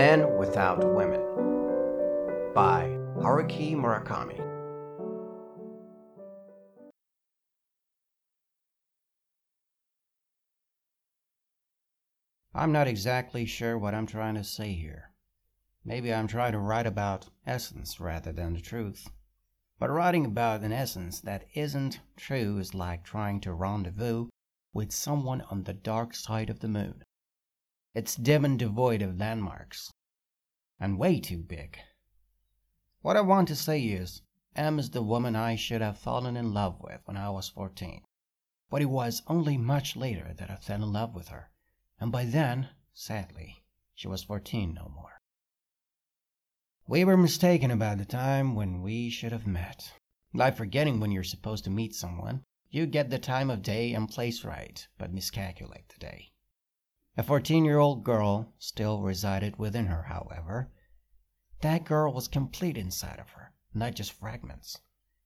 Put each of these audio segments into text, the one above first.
Men Without Women by Haruki Murakami. I'm not exactly sure what I'm trying to say here. Maybe I'm trying to write about essence rather than the truth. But writing about an essence that isn't true is like trying to rendezvous with someone on the dark side of the moon. It's dim and devoid of landmarks, and way too big. What I want to say is, M is the woman I should have fallen in love with when I was 14. But it was only much later that I fell in love with her and by then, sadly, she was 14 no more. We were mistaken about the time when we should have met. Like forgetting when you're supposed to meet someone, you get the time of day and place right, but miscalculate the day. A 14 year old girl still resided within her, however. That girl was complete inside of her, not just fragments.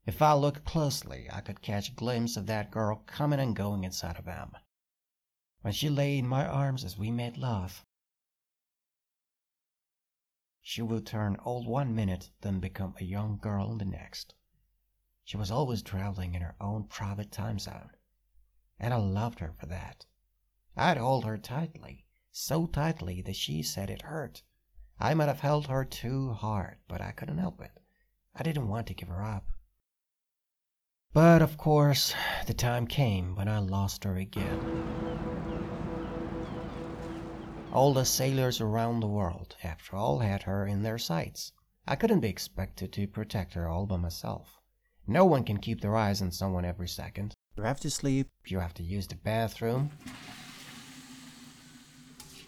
If I looked closely, I could catch a glimpse of that girl coming and going inside of M when she lay in my arms as we made love. She would turn old one minute, then become a young girl the next. She was always traveling in her own private time zone, and I loved her for that. I'd hold her tightly, so tightly that she said it hurt. I might have held her too hard, but I couldn't help it. I didn't want to give her up. But of course, the time came when I lost her again. All the sailors around the world, after all, had her in their sights. I couldn't be expected to protect her all by myself. No one can keep their eyes on someone every second. You have to sleep, you have to use the bathroom,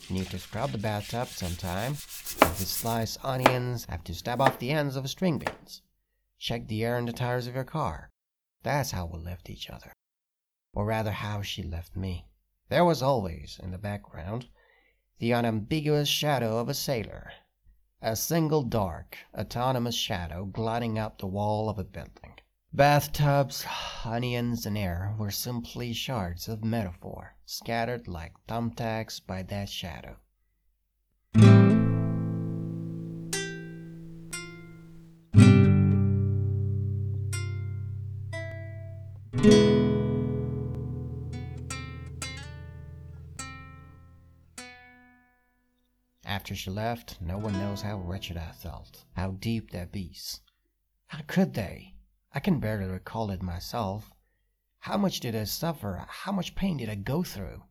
you need to scrub the bathtub sometime, have to slice onions, have to stab off the ends of string beans, check the air in the tires of your car. That's how we left each other. Or rather, how she left me. There was always, in the background, the unambiguous shadow of a sailor, a single dark, autonomous shadow gliding up the wall of a building. Bathtubs, onions, and air were simply shards of metaphor scattered like thumbtacks by that shadow. After she left, no one knows how wretched I felt, how deep that beast. How could they? I can barely recall it myself. How much did I suffer? How much pain did I go through?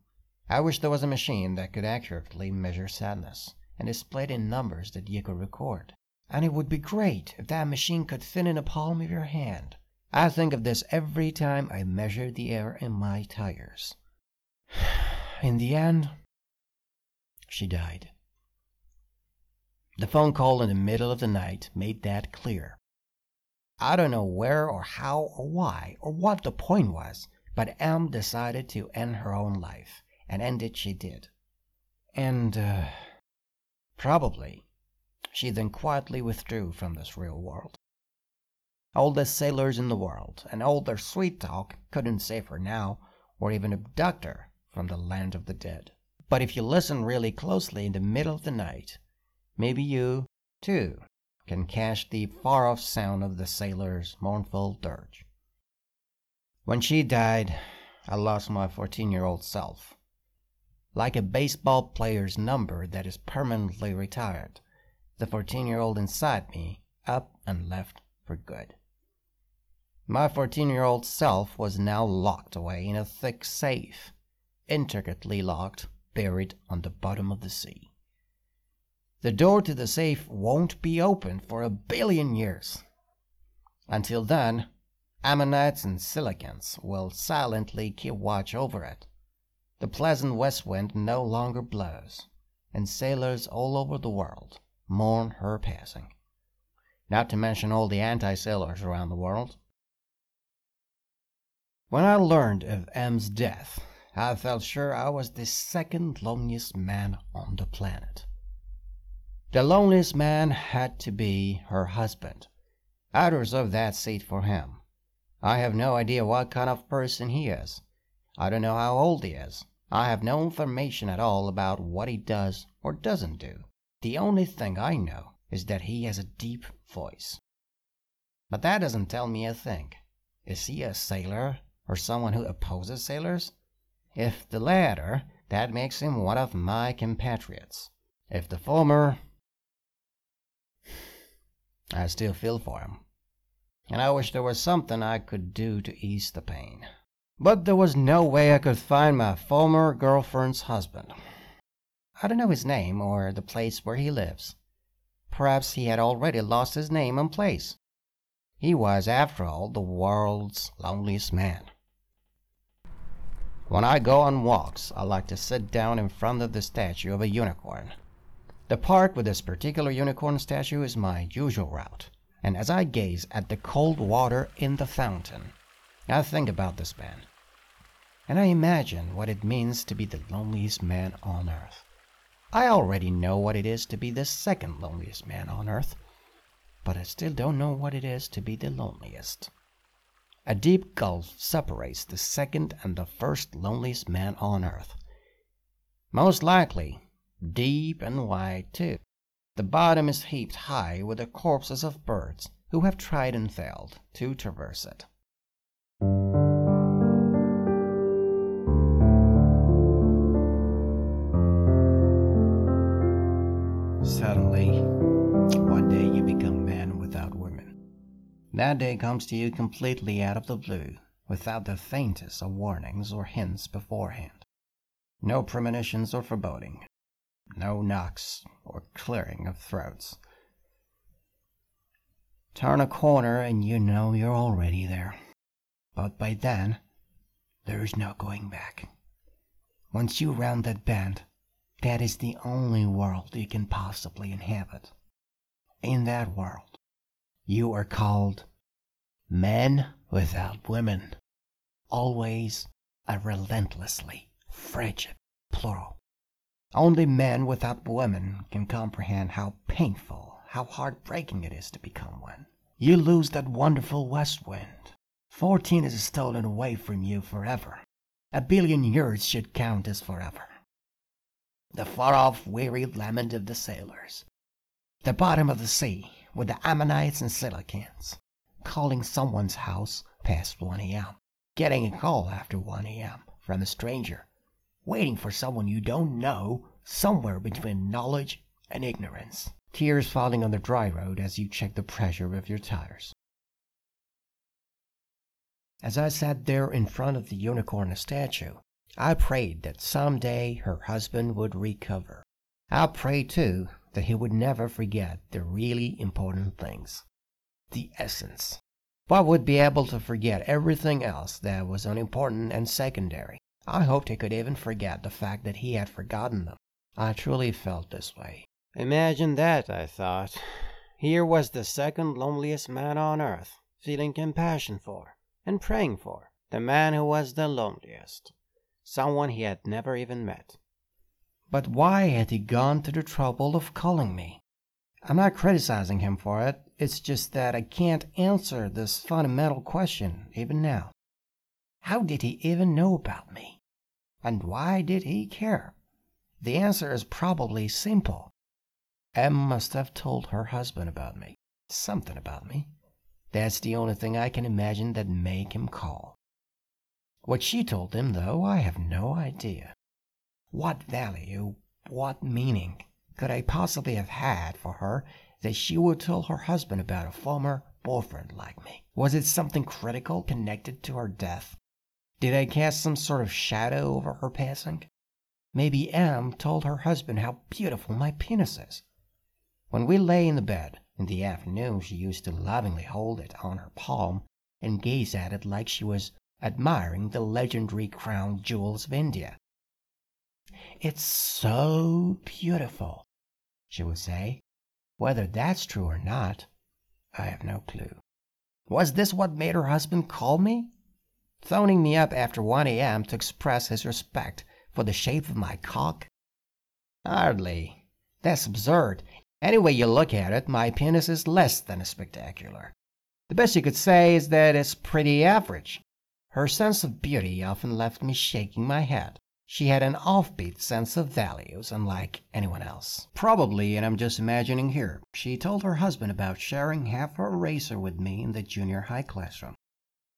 I wish there was a machine that could accurately measure sadness and display it in numbers that you could record. And it would be great if that machine could fit in the palm of your hand. I think of this every time I measure the air in my tires. In the end, she died. The phone call in the middle of the night made that clear. I don't know where or how or why or what the point was, but M decided to end her own life, and end it she did. And, uh, probably, she then quietly withdrew from this real world. All the sailors in the world and all their sweet talk couldn't save her now, or even abduct her from the land of the dead. But if you listen really closely in the middle of the night, Maybe you, too, can catch the far off sound of the sailor's mournful dirge. When she died, I lost my 14 year old self. Like a baseball player's number that is permanently retired, the 14 year old inside me up and left for good. My 14 year old self was now locked away in a thick safe, intricately locked, buried on the bottom of the sea. The door to the safe won't be open for a billion years. Until then, ammonites and coelacanths will silently keep watch over it. The pleasant west wind no longer blows, and sailors all over the world mourn her passing. Not to mention all the anti sailors around the world. When I learned of M's death, I felt sure I was the second loneliest man on the planet. The loneliest man had to be her husband. I'd reserve that seat for him. I have no idea what kind of person he is. I don't know how old he is. I have no information at all about what he does or doesn't do. The only thing I know is that he has a deep voice. But that doesn't tell me a thing. Is he a sailor or someone who opposes sailors? If the latter, that makes him one of my compatriots. If the former, I still feel for him. And I wish there was something I could do to ease the pain. But there was no way I could find my former girlfriend's husband. I don't know his name or the place where he lives. Perhaps he had already lost his name and place. He was, after all, the world's loneliest man. When I go on walks, I like to sit down in front of the statue of a unicorn. The park with this particular unicorn statue is my usual route, and as I gaze at the cold water in the fountain, I think about this man. And I imagine what it means to be the loneliest man on earth. I already know what it is to be the second loneliest man on earth, but I still don't know what it is to be the loneliest. A deep gulf separates the second and the first loneliest man on earth. Most likely, deep and wide too. The bottom is heaped high with the corpses of birds who have tried and failed to traverse it. Suddenly, one day you become man without women. That day comes to you completely out of the blue, without the faintest of warnings or hints beforehand. No premonitions or foreboding. No knocks or clearing of throats. Turn a corner and you know you're already there. But by then, there's no going back. Once you round that bend, that is the only world you can possibly inhabit. In that world, you are called men without women. Always a relentlessly frigid plural. Only men without women can comprehend how painful, how heartbreaking it is to become one. You lose that wonderful west wind. Fourteen is stolen away from you forever. A billion years should count as forever the far off weary lament of the sailors. The bottom of the sea, with the ammonites and coelacanths, calling someone's house past 1 a.m., getting a call after 1 a.m. from a stranger, waiting for someone you don't know somewhere between knowledge and ignorance, tears falling on the dry road as you check the pressure of your tires. As I sat there in front of the unicorn statue, I prayed that some day her husband would recover. I prayed, too, that he would never forget the really important things. The essence. But would be able to forget everything else that was unimportant and secondary. I hoped he could even forget the fact that he had forgotten them. I truly felt this way. Imagine that, I thought. Here was the second loneliest man on earth, feeling compassion for, and praying for, the man who was the loneliest someone he had never even met. But why had he gone to the trouble of calling me? I'm not criticizing him for it, it's just that I can't answer this fundamental question even now. How did he even know about me? And why did he care? The answer is probably simple. M must have told her husband about me, something about me. That's the only thing I can imagine that make him call. What she told him, though, I have no idea. What value, what meaning could I possibly have had for her that she would tell her husband about a former boyfriend like me? Was it something critical connected to her death? Did I cast some sort of shadow over her passing? Maybe M told her husband how beautiful my penis is. When we lay in the bed in the afternoon, she used to lovingly hold it on her palm and gaze at it like she was admiring the legendary crown jewels of India. It's so beautiful, she would say. Whether that's true or not, I have no clue. Was this what made her husband call me? Phoning me up after 1 a.m. to express his respect for the shape of my cock? Hardly. That's absurd. Any way you look at it, my penis is less than spectacular. The best you could say is that it's pretty average. Her sense of beauty often left me shaking my head. She had an offbeat sense of values, unlike anyone else. Probably, and I'm just imagining here, she told her husband about sharing half her eraser with me in the junior high classroom.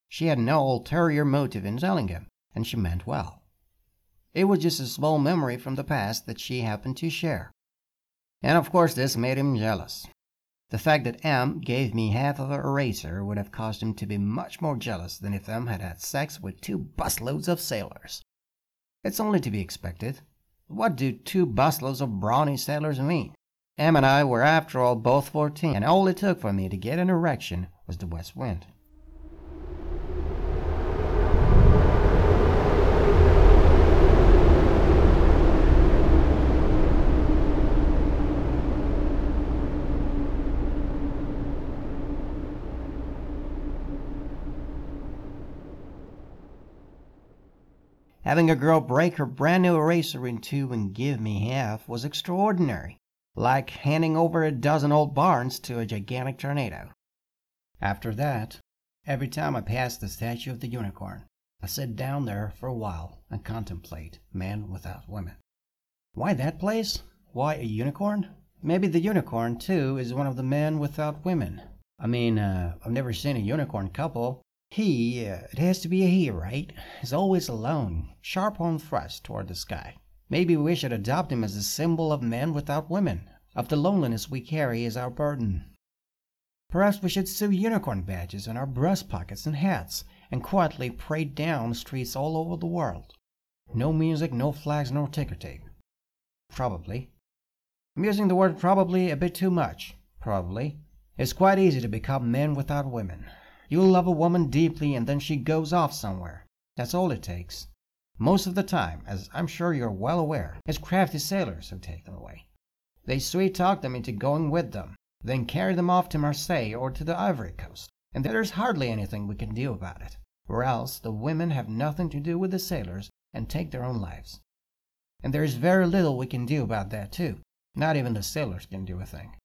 She had no ulterior motive in telling him, and she meant well. It was just a small memory from the past that she happened to share. And of course, this made him jealous. The fact that M gave me half of her eraser would have caused him to be much more jealous than if M had had sex with two busloads of sailors. It's only to be expected. What do two busloads of brawny sailors mean? M and I were, after all, both fourteen, and all it took for me to get an erection was the west wind. Having a girl break her brand new eraser in two and give me half was extraordinary, like handing over a dozen old barns to a gigantic tornado. After that, every time I passed the statue of the unicorn, I sit down there for a while and contemplate men without women. Why that place? Why a unicorn? Maybe the unicorn, too, is one of the men without women. I mean, uh, I've never seen a unicorn couple, he, uh, it has to be a he, right? Is always alone, sharp on thrust toward the sky. Maybe we should adopt him as a symbol of men without women, of the loneliness we carry as our burden. Perhaps we should sew unicorn badges on our breast pockets and hats, and quietly parade down streets all over the world. No music, no flags, no ticker tape. Probably. I'm using the word probably a bit too much. Probably. It's quite easy to become men without women. You love a woman deeply and then she goes off somewhere. That's all it takes. Most of the time, as I'm sure you're well aware, it's crafty sailors who take them away. They sweet talk them into going with them, then carry them off to Marseille or to the Ivory Coast, and there's hardly anything we can do about it. Or else the women have nothing to do with the sailors and take their own lives. And there is very little we can do about that, too. Not even the sailors can do a thing.